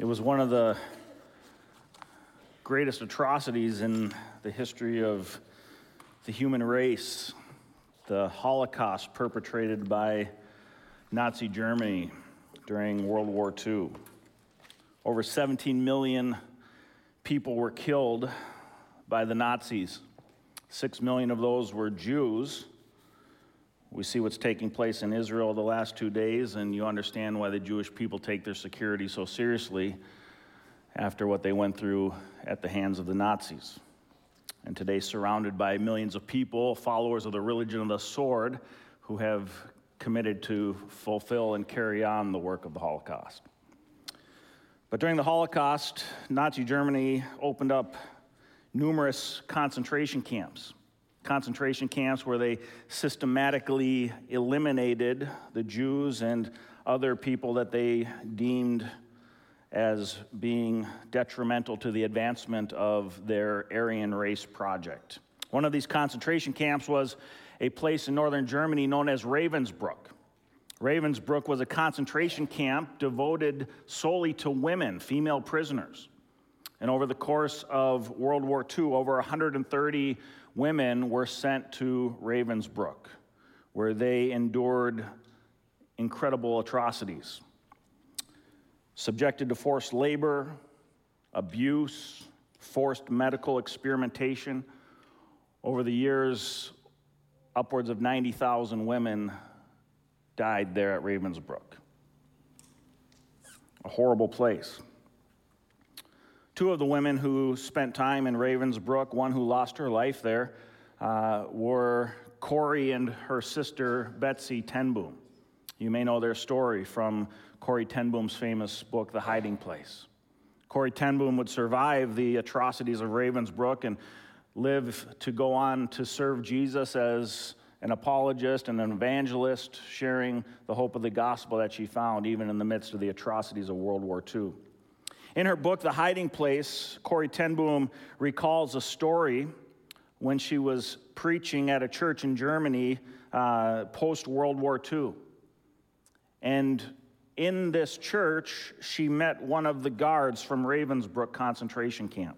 It was one of the greatest atrocities in the history of the human race, the Holocaust perpetrated by Nazi Germany during World War II. Over 17 million people were killed by the Nazis. Six million of those were Jews. We see what's taking place in Israel the last two days, and you understand why the Jewish people take their security so seriously after what they went through at the hands of the Nazis. And today, surrounded by millions of people, followers of the religion of the sword, who have committed to fulfill and carry on the work of the Holocaust. But during the Holocaust, Nazi Germany opened up numerous concentration camps. Concentration camps where they systematically eliminated the Jews and other people that they deemed as being detrimental to the advancement of their Aryan race project. One of these concentration camps was a place in northern Germany known as Ravensbrück. Ravensbrück was a concentration camp devoted solely to women, female prisoners. And over the course of World War II, over 130 women were sent to Ravensbrück, where they endured incredible atrocities. Subjected to forced labor, abuse, forced medical experimentation. Over the years, upwards of 90,000 women died there at Ravensbrück. A horrible place. Two of the women who spent time in Ravensbrück, one who lost her life there, uh, were Corrie and her sister Betsy ten Boom. You may know their story from Corrie ten Boom's famous book, The Hiding Place. Corrie ten Boom would survive the atrocities of Ravensbrück and live to go on to serve Jesus as an apologist and an evangelist, sharing the hope of the gospel that she found even in the midst of the atrocities of World War II. In her book, The Hiding Place, Corrie ten Boom recalls a story when she was preaching at a church in Germany uh, post World War II. And in this church, she met one of the guards from Ravensbrück concentration camp,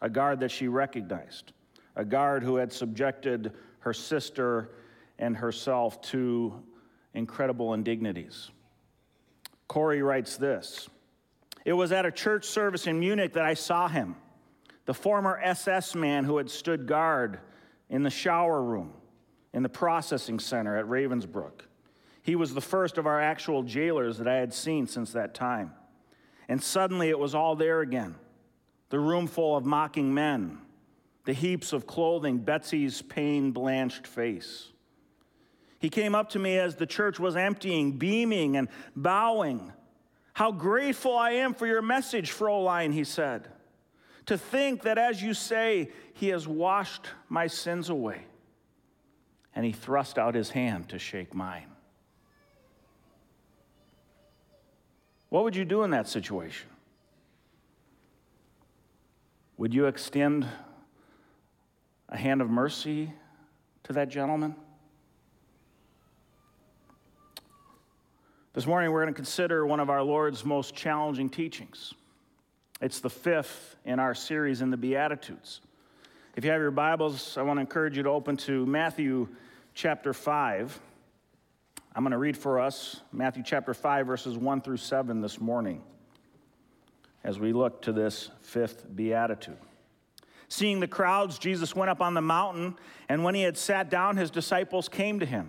a guard that she recognized, a guard who had subjected her sister and herself to incredible indignities. Corrie writes this it was at a church service in Munich that I saw him, the former SS man who had stood guard in the shower room in the processing center at Ravensbrück. He was the first of our actual jailers that I had seen since that time. And suddenly it was all there again the room full of mocking men, the heaps of clothing, Betsy's pain blanched face. He came up to me as the church was emptying, beaming and bowing. How grateful I am for your message, Fräulein, he said. To think that as you say, he has washed my sins away. And he thrust out his hand to shake mine. What would you do in that situation? Would you extend a hand of mercy to that gentleman? This morning, we're going to consider one of our Lord's most challenging teachings. It's the fifth in our series in the Beatitudes. If you have your Bibles, I want to encourage you to open to Matthew chapter 5. I'm going to read for us Matthew chapter 5, verses 1 through 7 this morning as we look to this fifth Beatitude. Seeing the crowds, Jesus went up on the mountain, and when he had sat down, his disciples came to him.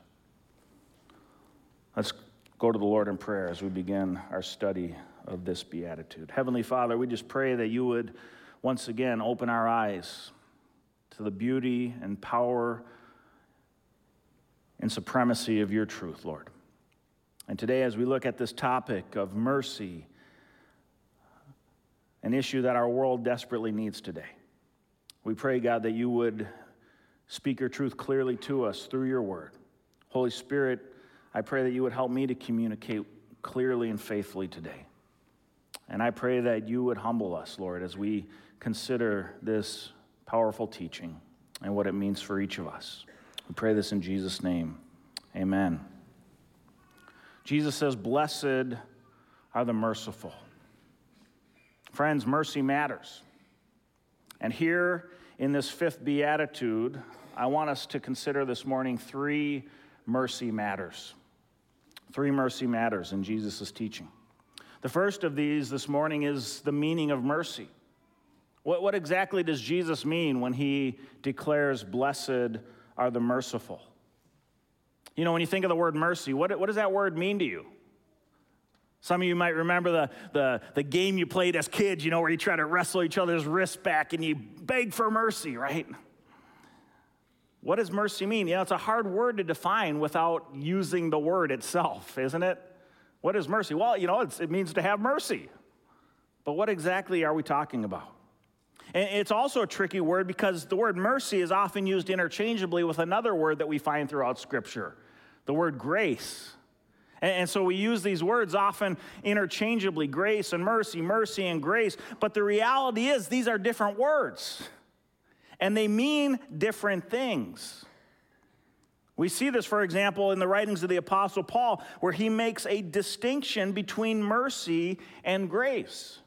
Let's go to the Lord in prayer as we begin our study of this beatitude. Heavenly Father, we just pray that you would once again open our eyes to the beauty and power and supremacy of your truth, Lord. And today, as we look at this topic of mercy, an issue that our world desperately needs today. We pray, God, that you would speak your truth clearly to us through your word. Holy Spirit, I pray that you would help me to communicate clearly and faithfully today. And I pray that you would humble us, Lord, as we consider this powerful teaching and what it means for each of us. We pray this in Jesus' name. Amen. Jesus says, Blessed are the merciful. Friends, mercy matters. And here in this fifth beatitude, I want us to consider this morning three mercy matters. Three mercy matters in Jesus' teaching. The first of these this morning is the meaning of mercy. What, what exactly does Jesus mean when he declares, Blessed are the merciful? You know, when you think of the word mercy, what, what does that word mean to you? Some of you might remember the, the, the game you played as kids, you know, where you try to wrestle each other's wrists back and you beg for mercy, right? What does mercy mean? You know, it's a hard word to define without using the word itself, isn't it? What is mercy? Well, you know, it means to have mercy. But what exactly are we talking about? And it's also a tricky word because the word mercy is often used interchangeably with another word that we find throughout Scripture the word grace. And, so we use these words often interchangeably grace and mercy, mercy and grace. But the reality is, these are different words, and they mean different things. We see this, for example, in the writings of the Apostle Paul, where he makes a distinction between mercy and grace.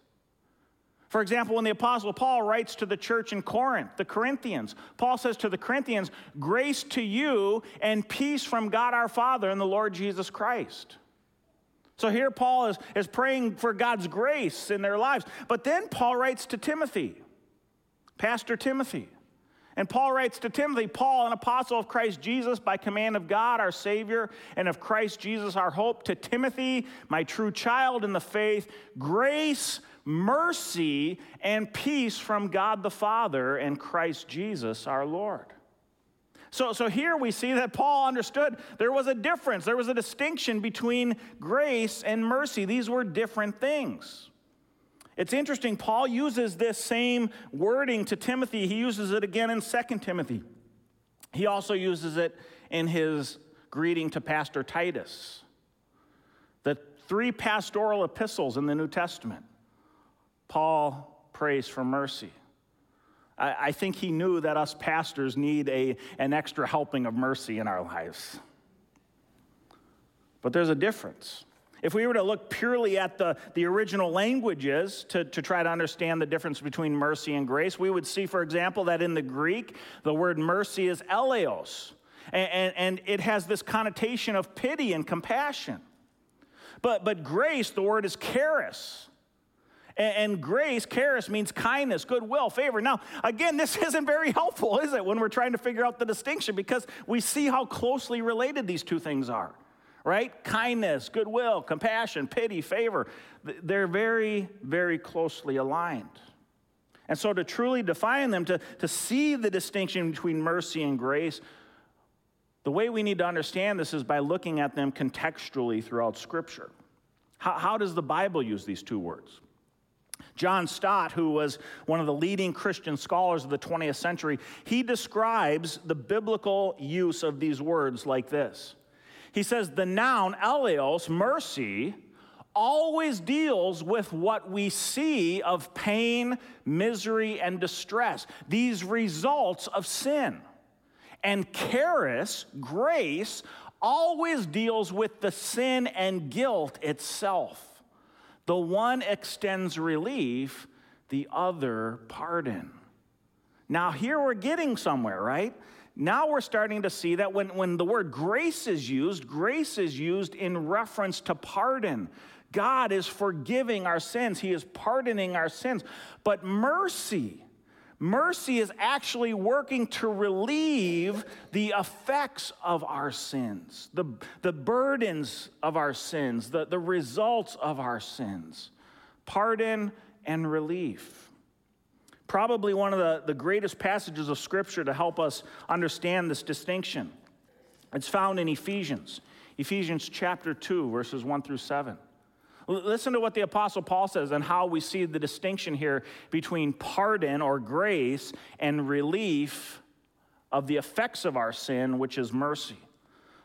For example, when the Apostle Paul writes to the church in Corinth, the Corinthians, Paul says to the Corinthians, Grace to you and peace from God our Father and the Lord Jesus Christ. So here Paul is, is praying for God's grace in their lives. But then Paul writes to Timothy, Pastor Timothy. And Paul writes to Timothy, Paul, an apostle of Christ Jesus, by command of God our Savior, and of Christ Jesus our hope, to Timothy, my true child in the faith, grace, mercy and peace from God the Father and Christ Jesus our Lord. So, so here we see that Paul understood there was a difference, there was a distinction between grace and mercy. These were different things. It's interesting, Paul uses this same wording to Timothy. He uses it again in 2 Timothy. He also uses it in his greeting to Pastor Titus. The three pastoral epistles in the New Testament Paul prays for mercy. I, I think he knew that us pastors need a, an extra helping of mercy in our lives. But there's a difference. If we were to look purely at the, the original languages to, to try to understand the difference between mercy and grace, we would see, for example, that in the Greek, the word mercy is eleos, and, and, and it has this connotation of pity and compassion. But, but grace, the word is charis. And, grace, charis, means kindness, goodwill, favor. Now, again, this isn't very helpful, is it, when we're trying to figure out the distinction because we see how closely related these two things are, right? Kindness, goodwill, compassion, pity, favor. They're very, very closely aligned. And so, to truly define them, to, to see the distinction between mercy and grace, the way we need to understand this is by looking at them contextually throughout Scripture. How, how does the Bible use these two words? John Stott, who was one of the leading Christian scholars of the 20th century, he describes the biblical use of these words like this. He says, The noun eleos, mercy, always deals with what we see of pain, misery, and distress, these results of sin. And charis, grace, always deals with the sin and guilt itself. The one extends relief, the other pardon. Now, here we're getting somewhere, right? Now we're starting to see that when, when the word grace is used, grace is used in reference to pardon. God is forgiving our sins, He is pardoning our sins. But mercy, Mercy is actually working to relieve the effects of our sins, the, the burdens of our sins, the, the results of our sins. Pardon and relief. Probably one of the, the greatest passages of Scripture to help us understand this distinction. It's found in Ephesians, Ephesians chapter 2, verses 1 through 7. Listen to what the Apostle Paul says and how we see the distinction here between pardon or grace and relief of the effects of our sin, which is mercy.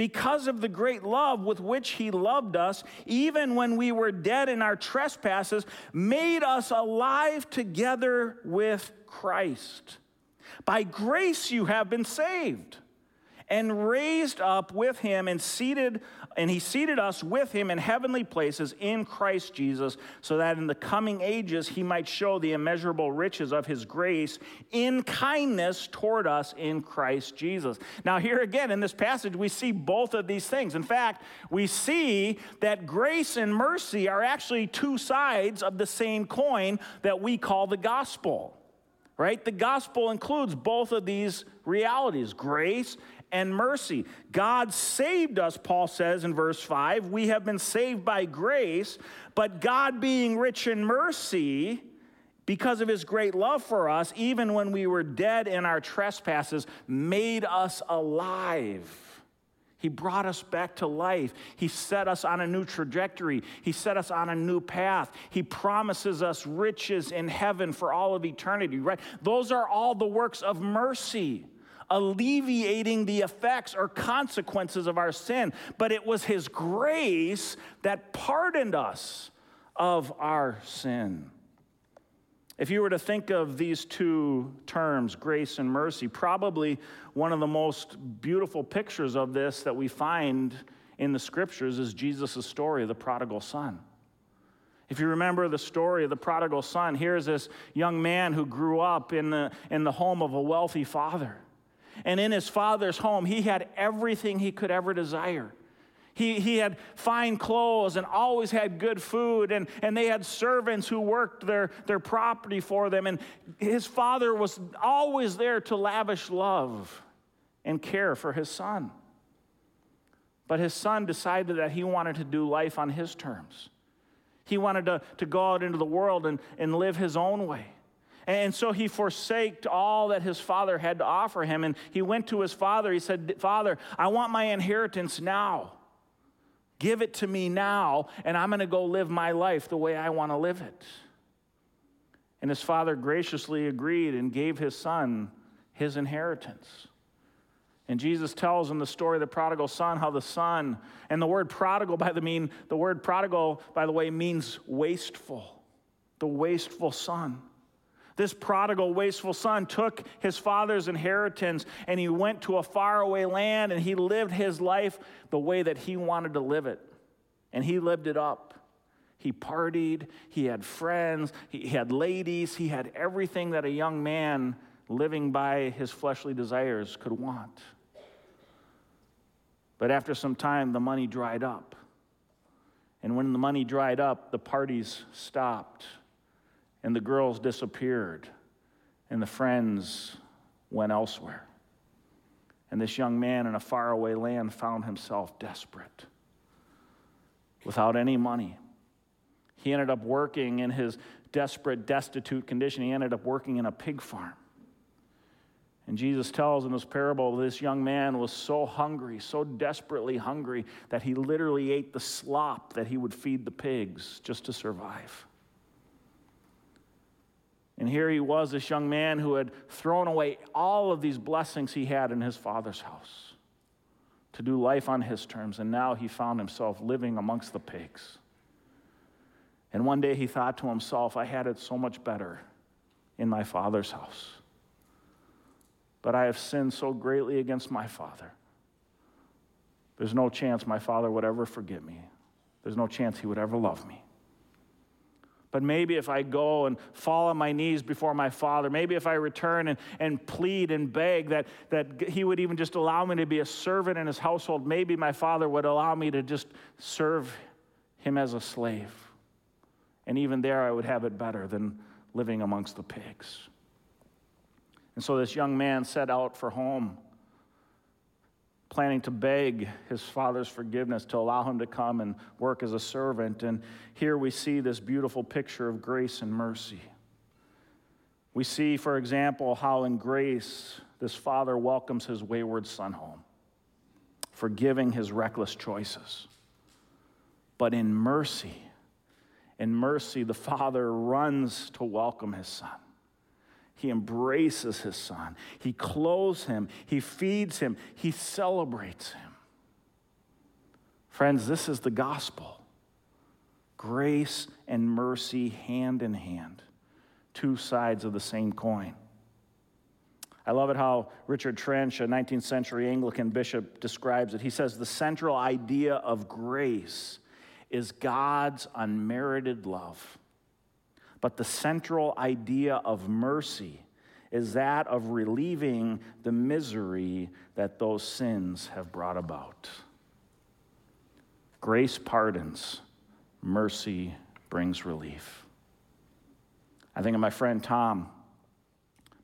because of the great love with which he loved us, even when we were dead in our trespasses, made us alive together with Christ. By grace you have been saved and raised up with him and seated and he seated us with him in heavenly places in Christ Jesus so that in the coming ages he might show the immeasurable riches of his grace in kindness toward us in Christ Jesus. Now here again in this passage we see both of these things. In fact, we see that grace and mercy are actually two sides of the same coin that we call the gospel right? The gospel includes both of these realities grace and mercy. God saved us, Paul says in verse 5. We have been saved by grace, but God being rich in mercy, because of his great love for us, even when we were dead in our trespasses, made us alive. He brought us back to life. He set us on a new trajectory. He set us on a new path. He promises us riches in heaven for all of eternity, right? Those are all the works of mercy alleviating the effects or consequences of our sin, but it was His grace that pardoned us of our sin. If you were to think of these two terms, grace and mercy, probably one of the most beautiful pictures of this that we find in the scriptures is Jesus' story of the prodigal son. If you remember the story of the prodigal son, here's this young man who grew up in the, in the home of a wealthy father. And in his father's home, he had everything he could ever desire. He, he had fine clothes and always had good food, and, and they had servants who worked their, their property for them. And his father was always there to lavish love and care for his son. But his son decided that he wanted to do life on his terms. He wanted to, to go out into the world and, and live his own way. And so he forsaked all that his father had to offer him. And he went to his father. He said, Father, I want my inheritance now. Give it to me now, and I'm going to go live my life the way I want to live it. And his father graciously agreed and gave his son his inheritance. And Jesus tells in the story of the prodigal son how the son, and the word prodigal by the mean, the word prodigal, by the way, means wasteful, the wasteful son. This prodigal, wasteful son took his father's inheritance and he went to a faraway land and he lived his life the way that he wanted to live it. And he lived it up. He partied, he had friends, he had ladies, he had everything that a young man living by his fleshly desires could want. But after some time, the money dried up. And when the money dried up, the parties stopped and the girls disappeared, and the friends went elsewhere. And this young man in a faraway land found himself desperate, without any money. He ended up working in his desperate, destitute condition, he ended up working in a pig farm. And Jesus tells in this parable this young man was so hungry, so desperately hungry, that he literally ate the slop that he would feed the pigs just to survive. And here he was, this young man who had thrown away all of these blessings he had in his father's house to do life on his terms. And now he found himself living amongst the pigs. And one day he thought to himself, I had it so much better in my father's house. But I have sinned so greatly against my father. There's no chance my father would ever forgive me. There's no chance he would ever love me. But maybe if I go and fall on my knees before my father, maybe if I return and, and plead and beg that, that he would even just allow me to be a servant in his household, maybe my father would allow me to just serve him as a slave. And even there, I would have it better than living amongst the pigs. And so this young man set out for home, planning to beg his father's forgiveness to allow him to come and work as a servant. And here we see this beautiful picture of grace and mercy. We see, for example, how in grace this father welcomes his wayward son home, forgiving his reckless choices. But in mercy, in mercy, the father runs to welcome his son. He embraces his son. He clothes him. He feeds him. He celebrates him. Friends, this is the gospel grace and mercy hand in hand two sides of the same coin. I love it how Richard Trench, a 19th century Anglican bishop, describes it. He says, The central idea of grace is God's unmerited love. But the central idea of mercy is that of relieving the misery that those sins have brought about. Grace pardons, mercy brings relief. I think of my friend Tom.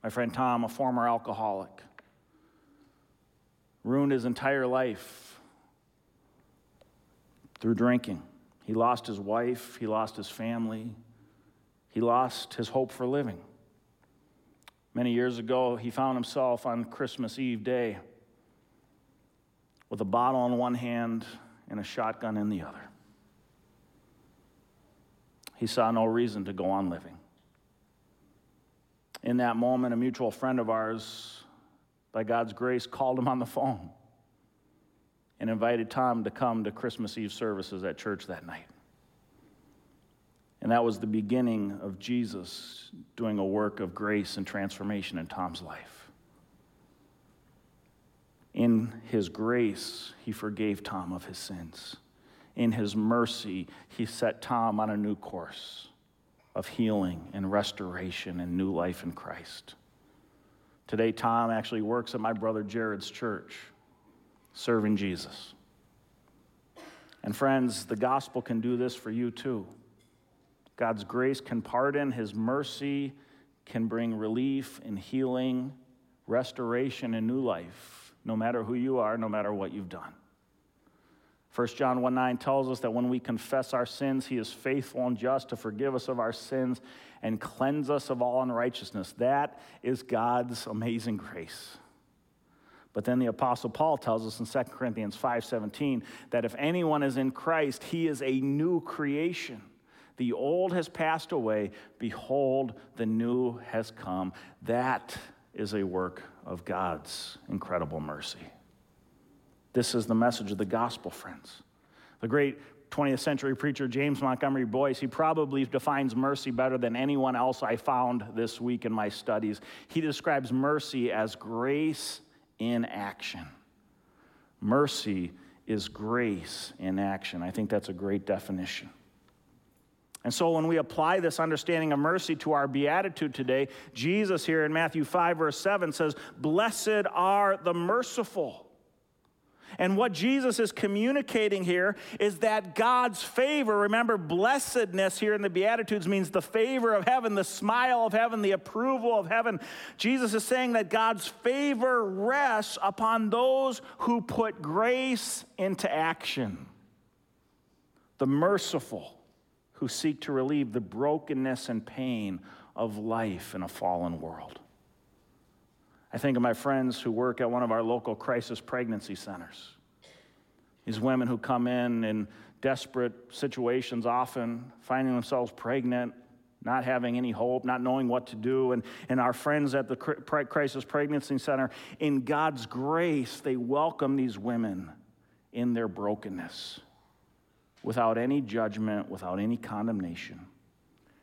My friend Tom, a former alcoholic, ruined his entire life through drinking. He lost his wife, he lost his family, he lost his hope for living. Many years ago, he found himself on Christmas Eve day with a bottle in one hand and a shotgun in the other. He saw no reason to go on living in that moment, a mutual friend of ours, by God's grace, called him on the phone and invited Tom to come to Christmas Eve services at church that night. And that was the beginning of Jesus doing a work of grace and transformation in Tom's life. In his grace, he forgave Tom of his sins. In his mercy, he set Tom on a new course of healing and restoration and new life in Christ. Today, Tom actually works at my brother Jared's church, serving Jesus. And friends, the gospel can do this for you too. God's grace can pardon, His mercy can bring relief and healing, restoration, and new life, no matter who you are, no matter what you've done. 1 John 1 9 tells us that when we confess our sins, he is faithful and just to forgive us of our sins and cleanse us of all unrighteousness. That is God's amazing grace. But then the apostle Paul tells us in 2 Corinthians 5:17 that if anyone is in Christ, he is a new creation. The old has passed away, behold the new has come. That is a work of God's incredible mercy. This is the message of the gospel, friends. The great 20th century preacher James Montgomery Boice, he probably defines mercy better than anyone else I found this week in my studies. He describes mercy as grace in action. Mercy is grace in action. I think that's a great definition. And so, when we apply this understanding of mercy to our beatitude today, Jesus here in Matthew 5, verse 7 says, Blessed are the merciful and what Jesus is communicating here is that God's favor, remember, blessedness here in the Beatitudes means the favor of heaven, the smile of heaven, the approval of heaven. Jesus is saying that God's favor rests upon those who put grace into action. The merciful who seek to relieve the brokenness and pain of life in a fallen world. I think of my friends who work at one of our local crisis pregnancy centers. These women who come in in desperate situations, often finding themselves pregnant, not having any hope, not knowing what to do. And, and our friends at the Crisis Pregnancy Center, in God's grace, they welcome these women in their brokenness without any judgment, without any condemnation.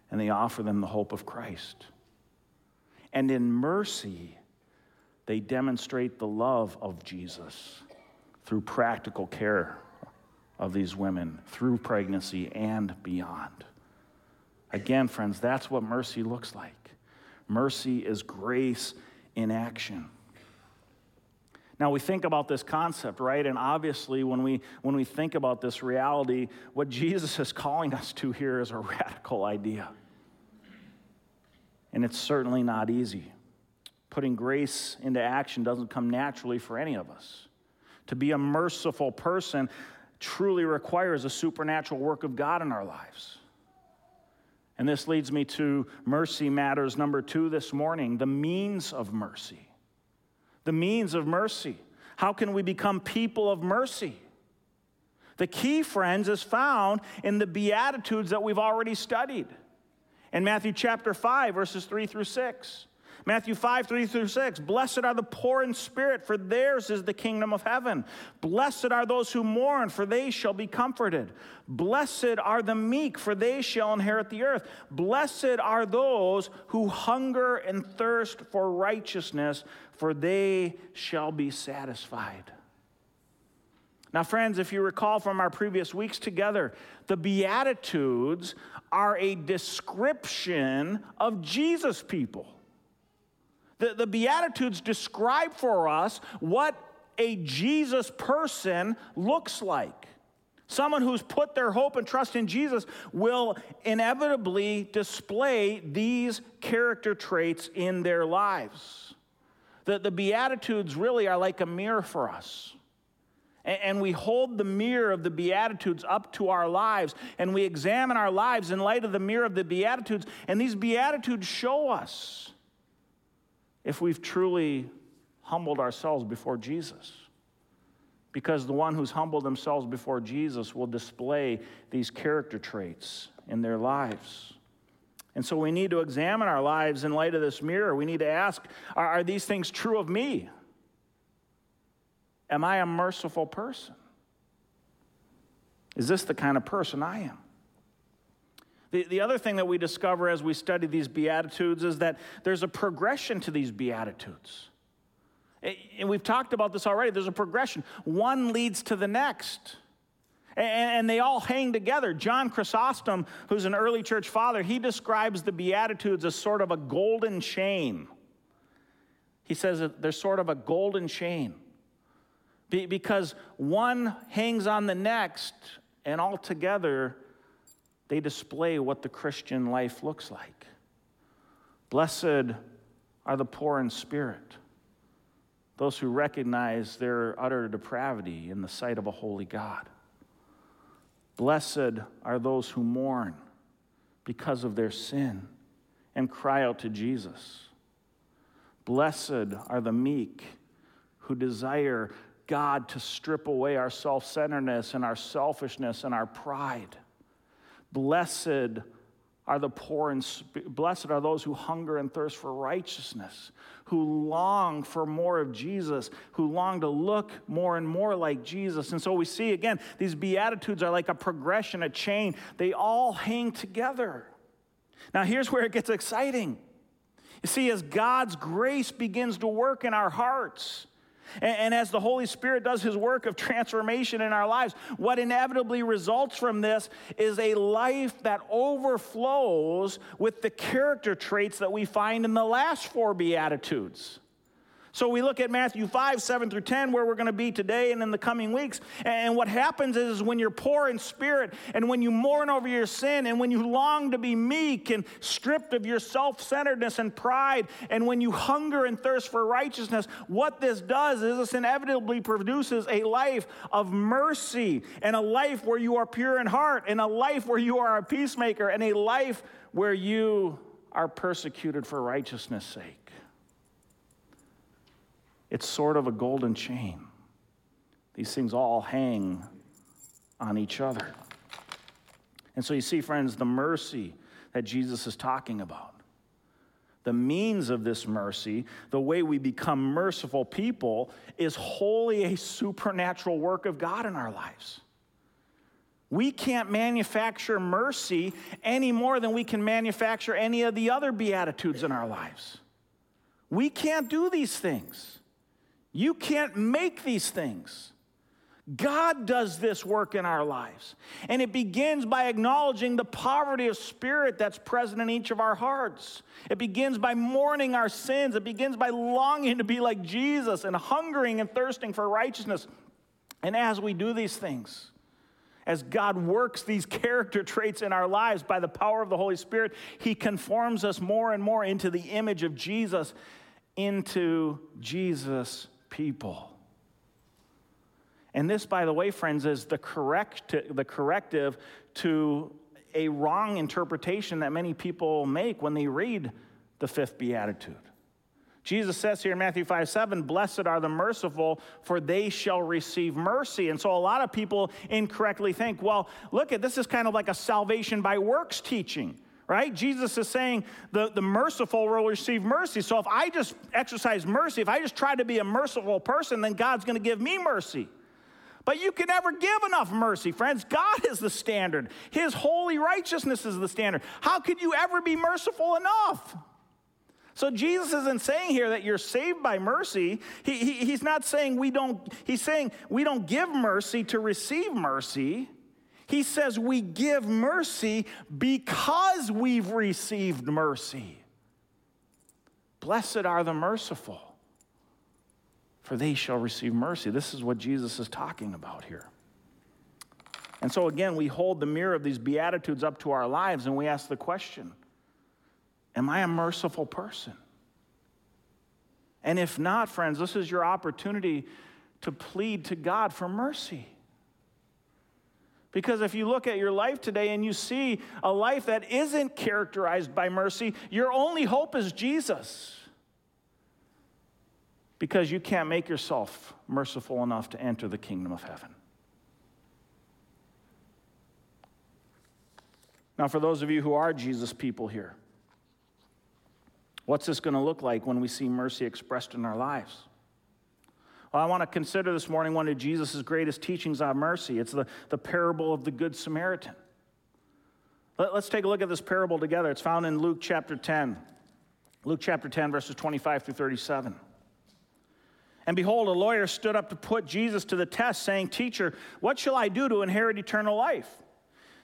And they offer them the hope of Christ. And in mercy, they demonstrate the love of Jesus through practical care of these women through pregnancy and beyond. Again, friends, that's what mercy looks like. Mercy is grace in action. Now we think about this concept, right? And obviously when we when we think about this reality, what Jesus is calling us to here is a radical idea. And it's certainly not easy. Putting grace into action doesn't come naturally for any of us. To be a merciful person truly requires a supernatural work of God in our lives. And this leads me to mercy matters number two this morning the means of mercy. The means of mercy. How can we become people of mercy? The key, friends, is found in the Beatitudes that we've already studied. In Matthew chapter 5, verses 3 through 6. Matthew 5, 3 through 6. Blessed are the poor in spirit, for theirs is the kingdom of heaven. Blessed are those who mourn, for they shall be comforted. Blessed are the meek, for they shall inherit the earth. Blessed are those who hunger and thirst for righteousness, for they shall be satisfied. Now, friends, if you recall from our previous weeks together, the Beatitudes are a description of Jesus' people. The, the Beatitudes describe for us what a Jesus person looks like. Someone who's put their hope and trust in Jesus will inevitably display these character traits in their lives. The, the Beatitudes really are like a mirror for us. And, and we hold the mirror of the Beatitudes up to our lives, and we examine our lives in light of the mirror of the Beatitudes, and these Beatitudes show us if we've truly humbled ourselves before Jesus. Because the one who's humbled themselves before Jesus will display these character traits in their lives. And so we need to examine our lives in light of this mirror. We need to ask are, are these things true of me? Am I a merciful person? Is this the kind of person I am? The, the other thing that we discover as we study these Beatitudes is that there's a progression to these Beatitudes. And we've talked about this already. There's a progression. One leads to the next. And they all hang together. John Chrysostom, who's an early church father, he describes the Beatitudes as sort of a golden chain. He says that they're sort of a golden chain because one hangs on the next, and all together they display what the Christian life looks like. Blessed are the poor in spirit, those who recognize their utter depravity in the sight of a holy God. Blessed are those who mourn because of their sin and cry out to Jesus. Blessed are the meek who desire God to strip away our self centeredness and our selfishness and our pride. Blessed are the poor and blessed are those who hunger and thirst for righteousness, who long for more of Jesus, who long to look more and more like Jesus. And so we see again, these Beatitudes are like a progression, a chain. They all hang together. Now, here's where it gets exciting. You see, as God's grace begins to work in our hearts, and, and as the Holy Spirit does his work of transformation in our lives, what inevitably results from this is a life that overflows with the character traits that we find in the last four Beatitudes. So we look at Matthew 5, 7 through 10, where we're going to be today and in the coming weeks. And what happens is when you're poor in spirit, and when you mourn over your sin, and when you long to be meek and stripped of your self centeredness and pride, and when you hunger and thirst for righteousness, what this does is this inevitably produces a life of mercy, and a life where you are pure in heart, and a life where you are a peacemaker, and a life where you are persecuted for righteousness' sake. It's sort of a golden chain. These things all hang on each other. And so you see, friends, the mercy that Jesus is talking about. The means of this mercy, the way we become merciful people, is wholly a supernatural work of God in our lives. We can't manufacture mercy any more than we can manufacture any of the other Beatitudes in our lives. We can't do these things. You can't make these things. God does this work in our lives. And it begins by acknowledging the poverty of spirit that's present in each of our hearts. It begins by mourning our sins. It begins by longing to be like Jesus and hungering and thirsting for righteousness. And as we do these things, as God works these character traits in our lives by the power of the Holy Spirit, He conforms us more and more into the image of Jesus, into Jesus' people. And this, by the way, friends, is the, correct, the corrective to a wrong interpretation that many people make when they read the fifth beatitude. Jesus says here in Matthew 5 7, Blessed are the merciful, for they shall receive mercy. And so a lot of people incorrectly think, well, look at this is kind of like a salvation by works teaching, right? Jesus is saying the, the merciful will receive mercy. So if I just exercise mercy, if I just try to be a merciful person, then God's going to give me mercy. But you can never give enough mercy, friends. God is the standard. His holy righteousness is the standard. How could you ever be merciful enough? So Jesus isn't saying here that you're saved by mercy. He, he, he's not saying we don't, he's saying we don't give mercy to receive mercy. He says we give mercy because we've received mercy. Blessed are the merciful, for they shall receive mercy. This is what Jesus is talking about here. And so, again, we hold the mirror of these Beatitudes up to our lives and we ask the question Am I a merciful person? And if not, friends, this is your opportunity to plead to God for mercy. Because if you look at your life today and you see a life that isn't characterized by mercy, your only hope is Jesus. Because you can't make yourself merciful enough to enter the kingdom of heaven. Now, for those of you who are Jesus people here, What's this going to look like when we see mercy expressed in our lives? I want to consider this morning one of Jesus' greatest teachings on mercy. It's the, the parable of the Good Samaritan. Let, let's take a look at this parable together. It's found in Luke chapter 10. Luke chapter 10, verses 25 through 37. And behold, a lawyer stood up to put Jesus to the test, saying, Teacher, what shall I do to inherit eternal life?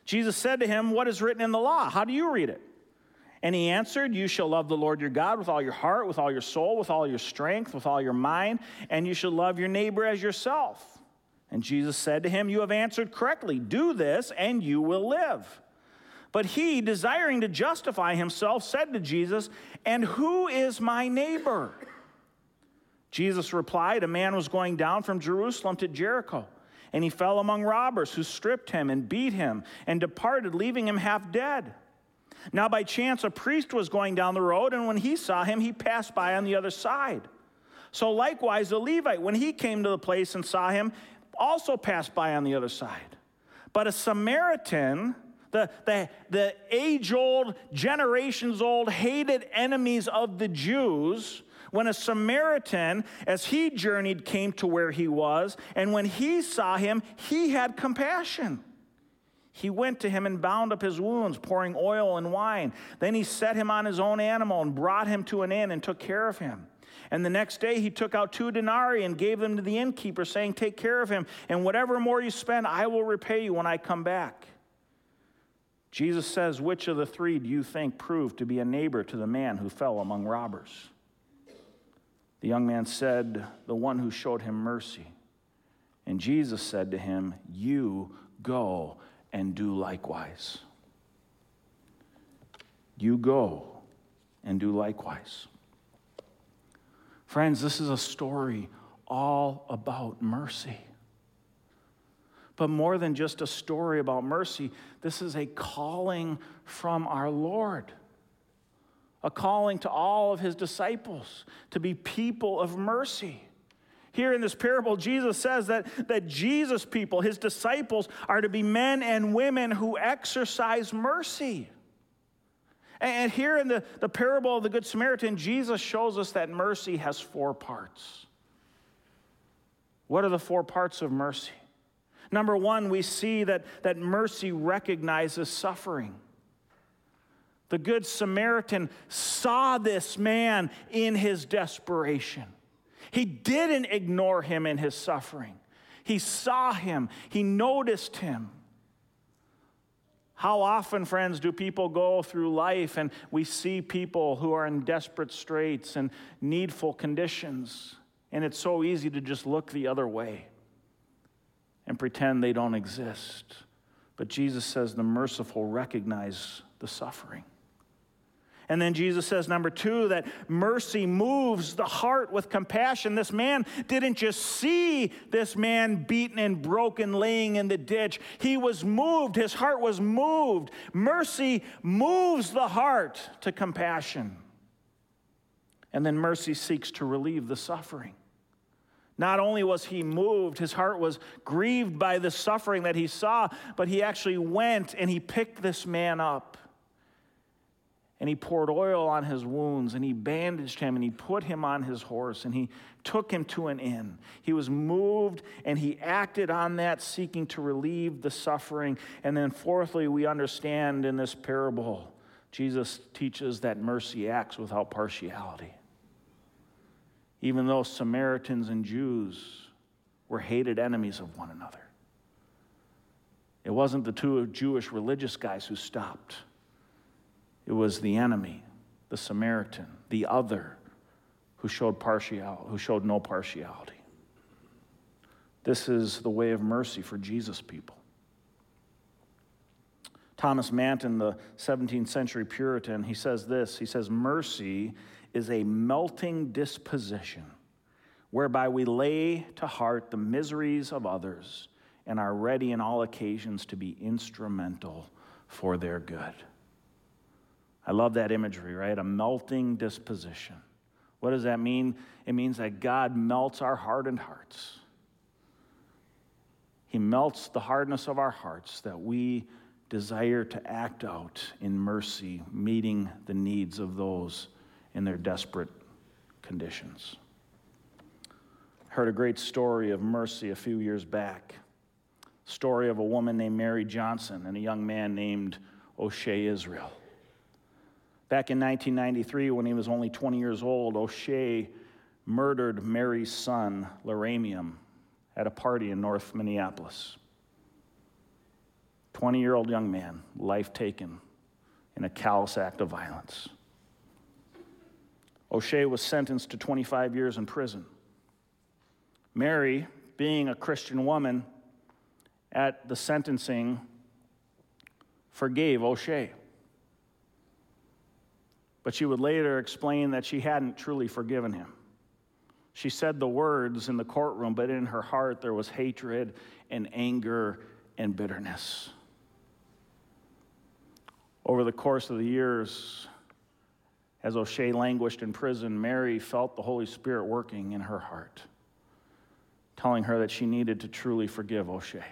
Jesus said to him, What is written in the law? How do you read it? And he answered, You shall love the Lord your God with all your heart, with all your soul, with all your strength, with all your mind, and you shall love your neighbor as yourself. And Jesus said to him, You have answered correctly. Do this, and you will live. But he, desiring to justify himself, said to Jesus, And who is my neighbor? Jesus replied, A man was going down from Jerusalem to Jericho, and he fell among robbers who stripped him and beat him and departed, leaving him half dead. Now, by chance, a priest was going down the road, and when he saw him, he passed by on the other side. So, likewise, the Levite, when he came to the place and saw him, also passed by on the other side. But a Samaritan, the, the, the age old, generations old, hated enemies of the Jews, when a Samaritan, as he journeyed, came to where he was, and when he saw him, he had compassion. He went to him and bound up his wounds, pouring oil and wine. Then he set him on his own animal and brought him to an inn and took care of him. And the next day he took out two denarii and gave them to the innkeeper, saying, Take care of him, and whatever more you spend, I will repay you when I come back. Jesus says, Which of the three do you think proved to be a neighbor to the man who fell among robbers? The young man said, The one who showed him mercy. And Jesus said to him, You go and do likewise. You go and do likewise. Friends, this is a story all about mercy. But more than just a story about mercy, this is a calling from our Lord. A calling to all of his disciples to be people of mercy. Here in this parable, Jesus says that, that Jesus' people, his disciples, are to be men and women who exercise mercy. And here in the, the parable of the Good Samaritan, Jesus shows us that mercy has four parts. What are the four parts of mercy? Number one, we see that, that mercy recognizes suffering. The Good Samaritan saw this man in his desperation. He didn't ignore him in his suffering. He saw him, he noticed him. How often, friends, do people go through life and we see people who are in desperate straits and needful conditions, and it's so easy to just look the other way and pretend they don't exist. But Jesus says the merciful recognize the suffering. And then Jesus says, number two, that mercy moves the heart with compassion. This man didn't just see this man beaten and broken laying in the ditch, he was moved. His heart was moved. Mercy moves the heart to compassion. And then mercy seeks to relieve the suffering. Not only was he moved, his heart was grieved by the suffering that he saw, but he actually went and he picked this man up and he poured oil on his wounds and he bandaged him and he put him on his horse and he took him to an inn. He was moved and he acted on that, seeking to relieve the suffering. And then, fourthly, we understand in this parable, Jesus teaches that mercy acts without partiality. Even though Samaritans and Jews were hated enemies of one another, it wasn't the two Jewish religious guys who stopped. It was the enemy, the Samaritan, the other, who showed partiality, who showed no partiality. This is the way of mercy for Jesus people. Thomas Manton, the 17th century Puritan, he says this. He says, Mercy is a melting disposition whereby we lay to heart the miseries of others and are ready in all occasions to be instrumental for their good. I love that imagery, right? A melting disposition. What does that mean? It means that God melts our hardened hearts. He melts the hardness of our hearts that we desire to act out in mercy, meeting the needs of those in their desperate conditions. I heard a great story of mercy a few years back. Story of a woman named Mary Johnson and a young man named O'Shea Israel. Back in 1993, when he was only 20 years old, O'Shea murdered Mary's son, Laramiun, at a party in North Minneapolis. 20 year old young man, life taken in a callous act of violence. O'Shea was sentenced to 25 years in prison. Mary, being a Christian woman, at the sentencing, forgave O'Shea. But she would later explain that she hadn't truly forgiven him. She said the words in the courtroom, but in her heart there was hatred and anger and bitterness. Over the course of the years, as O'Shea languished in prison, Mary felt the Holy Spirit working in her heart, telling her that she needed to truly forgive O'Shea.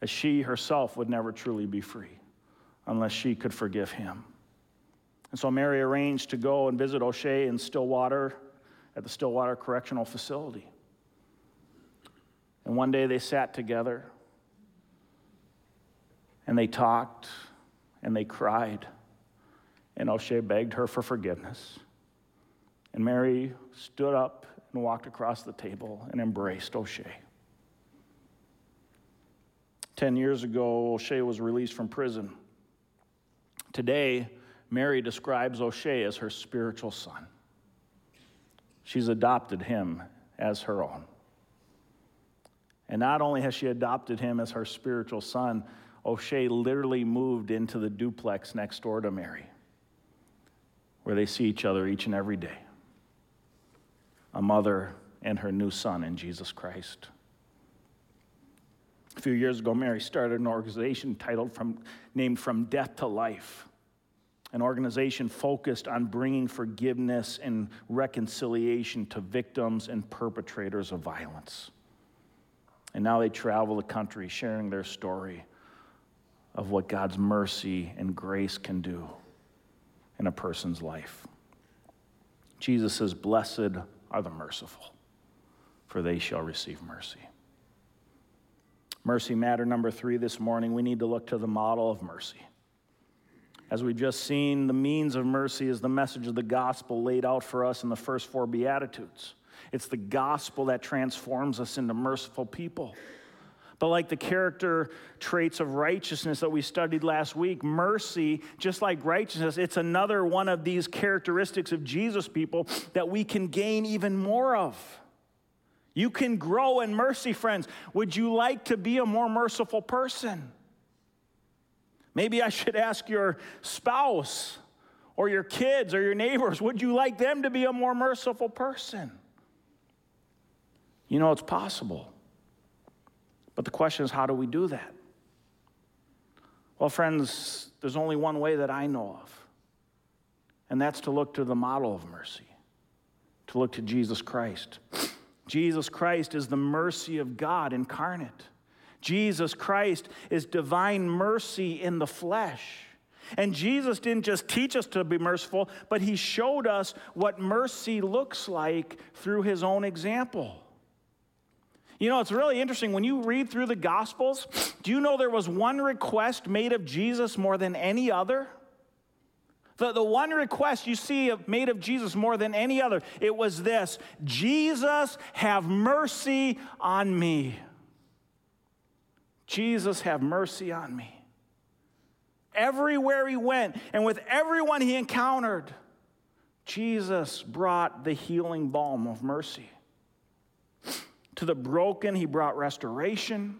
That she herself would never truly be free unless she could forgive him. And so Mary arranged to go and visit O'Shea in Stillwater at the Stillwater Correctional Facility. And one day they sat together and they talked and they cried. And O'Shea begged her for forgiveness. And Mary stood up and walked across the table and embraced O'Shea. Ten years ago, O'Shea was released from prison. Today, Mary describes O'Shea as her spiritual son. She's adopted him as her own. And not only has she adopted him as her spiritual son, O'Shea literally moved into the duplex next door to Mary, where they see each other each and every day a mother and her new son in Jesus Christ. A few years ago, Mary started an organization titled from, named From Death to Life an organization focused on bringing forgiveness and reconciliation to victims and perpetrators of violence. And now they travel the country sharing their story of what God's mercy and grace can do in a person's life. Jesus says, Blessed are the merciful, for they shall receive mercy. Mercy matter number three this morning, we need to look to the model of mercy. As we've just seen, the means of mercy is the message of the gospel laid out for us in the first four Beatitudes. It's the gospel that transforms us into merciful people. But like the character traits of righteousness that we studied last week, mercy, just like righteousness, it's another one of these characteristics of Jesus people that we can gain even more of. You can grow in mercy, friends. Would you like to be a more merciful person? Maybe I should ask your spouse or your kids or your neighbors, would you like them to be a more merciful person? You know, it's possible. But the question is, how do we do that? Well, friends, there's only one way that I know of, and that's to look to the model of mercy, to look to Jesus Christ. Jesus Christ is the mercy of God incarnate. Jesus Christ is divine mercy in the flesh. And Jesus didn't just teach us to be merciful, but he showed us what mercy looks like through his own example. You know, it's really interesting. When you read through the Gospels, do you know there was one request made of Jesus more than any other? The, the one request you see made of Jesus more than any other, it was this Jesus, have mercy on me. Jesus, have mercy on me. Everywhere he went and with everyone he encountered, Jesus brought the healing balm of mercy. To the broken, he brought restoration.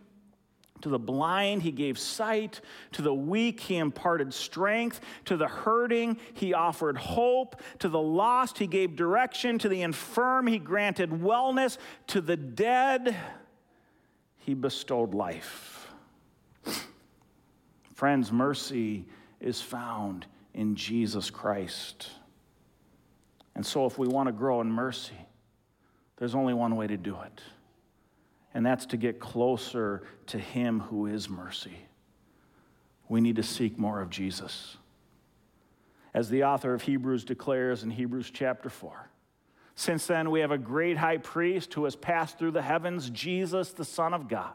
To the blind, he gave sight. To the weak, he imparted strength. To the hurting, he offered hope. To the lost, he gave direction. To the infirm, he granted wellness. To the dead, he bestowed life. Friends, mercy is found in Jesus Christ. And so, if we want to grow in mercy, there's only one way to do it and that's to get closer to Him who is mercy. We need to seek more of Jesus. As the author of Hebrews declares in Hebrews chapter 4, since then we have a great high priest who has passed through the heavens, Jesus, the Son of God.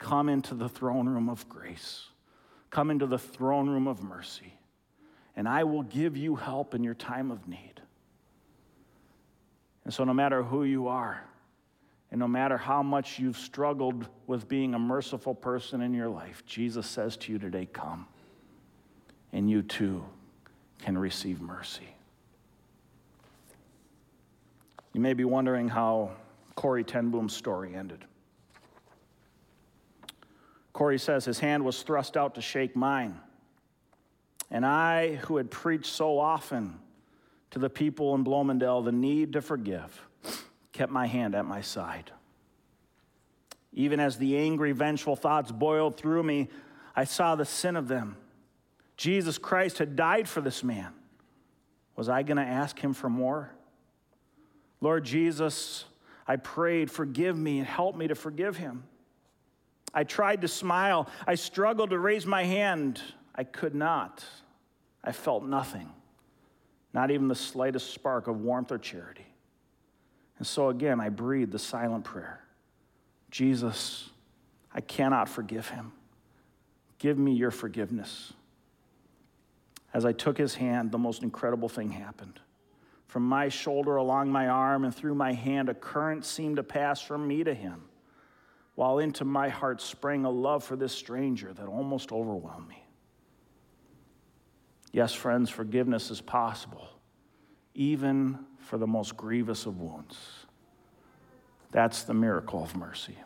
Come into the throne room of grace. Come into the throne room of mercy, and I will give you help in your time of need. And so, no matter who you are, and no matter how much you've struggled with being a merciful person in your life, Jesus says to you today, Come, and you too can receive mercy. You may be wondering how Corrie ten Boom's story ended. Corrie says his hand was thrust out to shake mine. And I, who had preached so often to the people in Bloemendaal the need to forgive, kept my hand at my side. Even as the angry, vengeful thoughts boiled through me, I saw the sin of them. Jesus Christ had died for this man. Was I going to ask him for more? Lord Jesus, I prayed, forgive me and help me to forgive him. I tried to smile. I struggled to raise my hand. I could not. I felt nothing not even the slightest spark of warmth or charity. And so again, I breathed the silent prayer Jesus, I cannot forgive him. Give me your forgiveness. As I took his hand, the most incredible thing happened. From my shoulder along my arm and through my hand, a current seemed to pass from me to him, while into my heart sprang a love for this stranger that almost overwhelmed me. Yes, friends, forgiveness is possible, even for the most grievous of wounds. That's the miracle of mercy.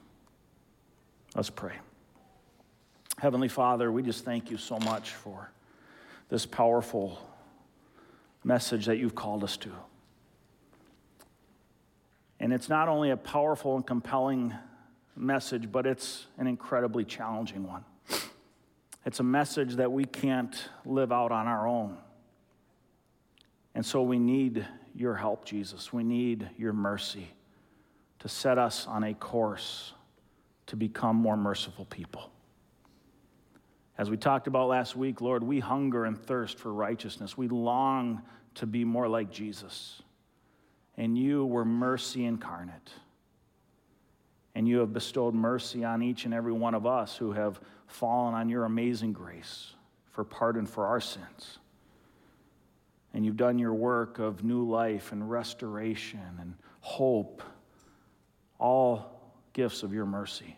Let's pray. Heavenly Father, we just thank you so much for this powerful message that you've called us to. And it's not only a powerful and compelling message, but it's an incredibly challenging one. It's a message that we can't live out on our own. And so we need your help, Jesus. We need your mercy to set us on a course to become more merciful people. As we talked about last week, Lord, we hunger and thirst for righteousness. We long to be more like Jesus. And you were mercy incarnate. And you have bestowed mercy on each and every one of us who have fallen on your amazing grace for pardon for our sins. And you've done your work of new life and restoration and hope, all gifts of your mercy.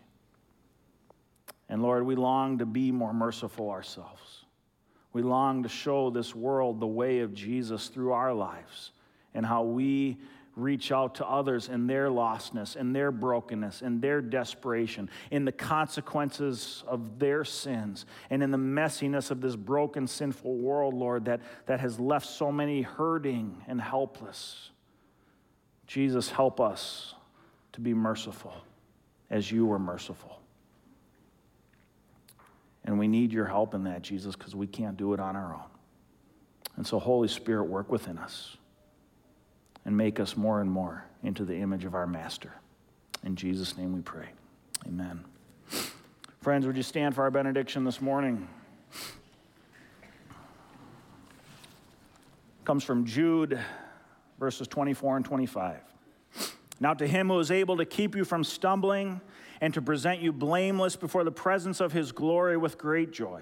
And Lord, we long to be more merciful ourselves. We long to show this world the way of Jesus through our lives and how we reach out to others in their lostness, in their brokenness, in their desperation, in the consequences of their sins, and in the messiness of this broken, sinful world, Lord, that, that has left so many hurting and helpless. Jesus, help us to be merciful as you were merciful. And we need your help in that, Jesus, because we can't do it on our own. And so, Holy Spirit, work within us and make us more and more into the image of our Master. In Jesus' name we pray. Amen. Friends, would you stand for our benediction this morning? Comes from Jude, verses 24 and 25. Now, to him who is able to keep you from stumbling and to present you blameless before the presence of his glory with great joy.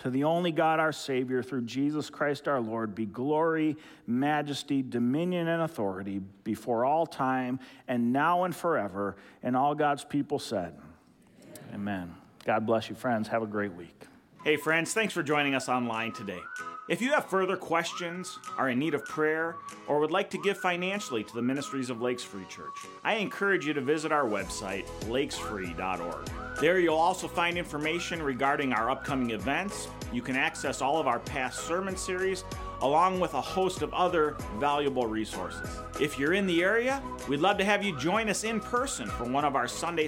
To the only God, our Savior, through Jesus Christ our Lord, be glory, majesty, dominion, and authority before all time, and now and forever. And all God's people said, Amen. Amen. God bless you, friends. Have a great week. Hey, friends, thanks for joining us online today. If you have further questions, are in need of prayer, or would like to give financially to the ministries of Lakes Free Church, I encourage you to visit our website, lakesfree.org. There you'll also find information regarding our upcoming events. You can access all of our past sermon series, along with a host of other valuable resources. If you're in the area, we'd love to have you join us in person for one of our Sunday